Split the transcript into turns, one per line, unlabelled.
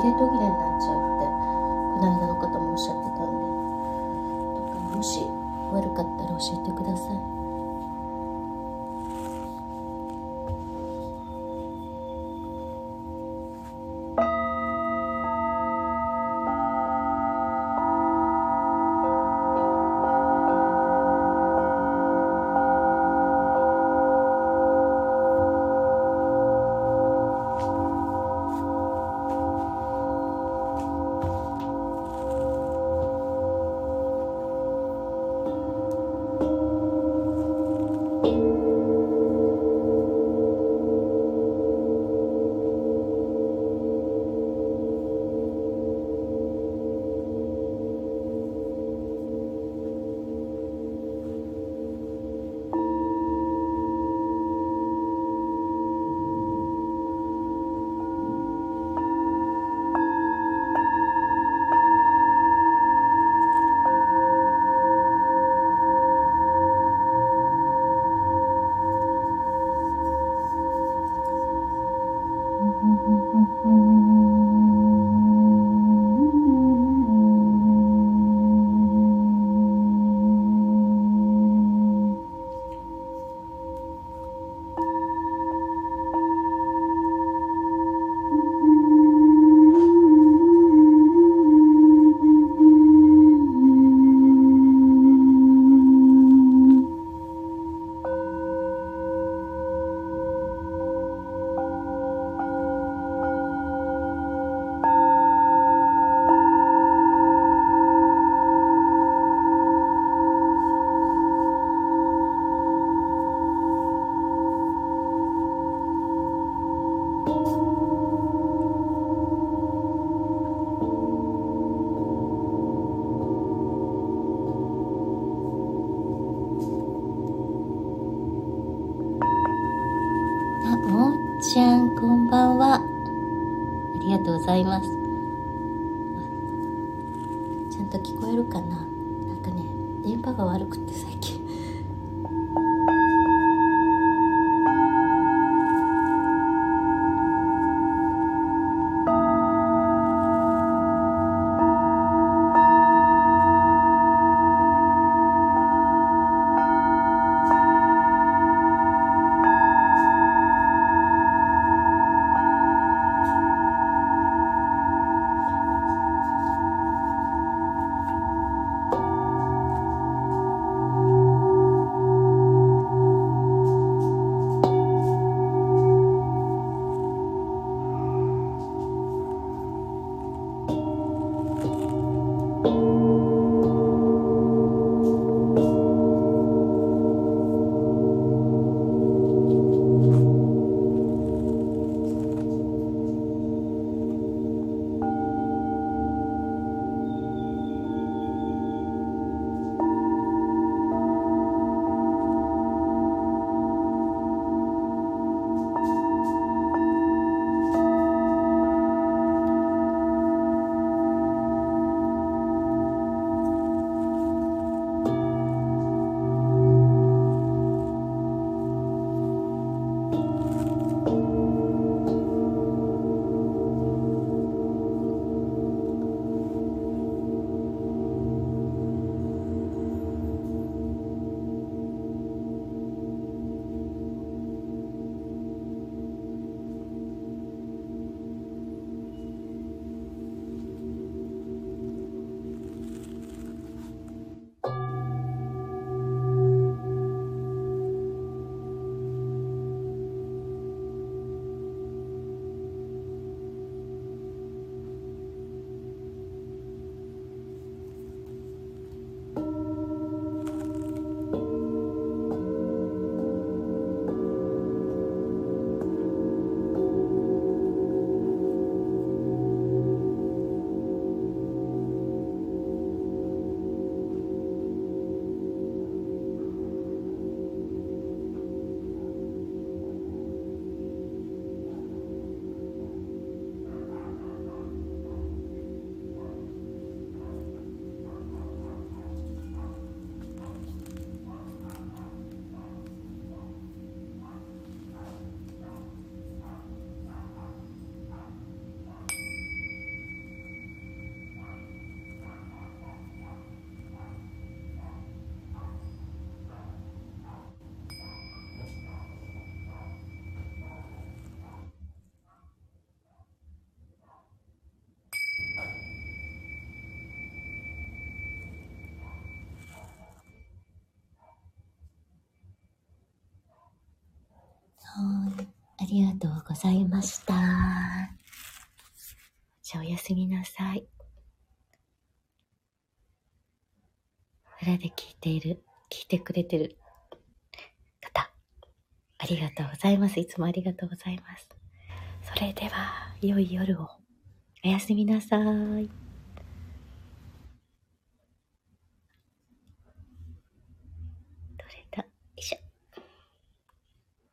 切れ途切れになっちゃうってこの間の方もおっしゃってたんでもし悪かったら教えてください。ちゃんこんばんは。ありがとうございます。ちゃんと聞こえるかな？なんかね電波が悪くって最近。りがとうございました。じゃあおやすみなさい。裏で聞いている、聞いてくれてる方、ありがとうございます。いつもありがとうございます。それでは、良い夜を。おやすみなさい。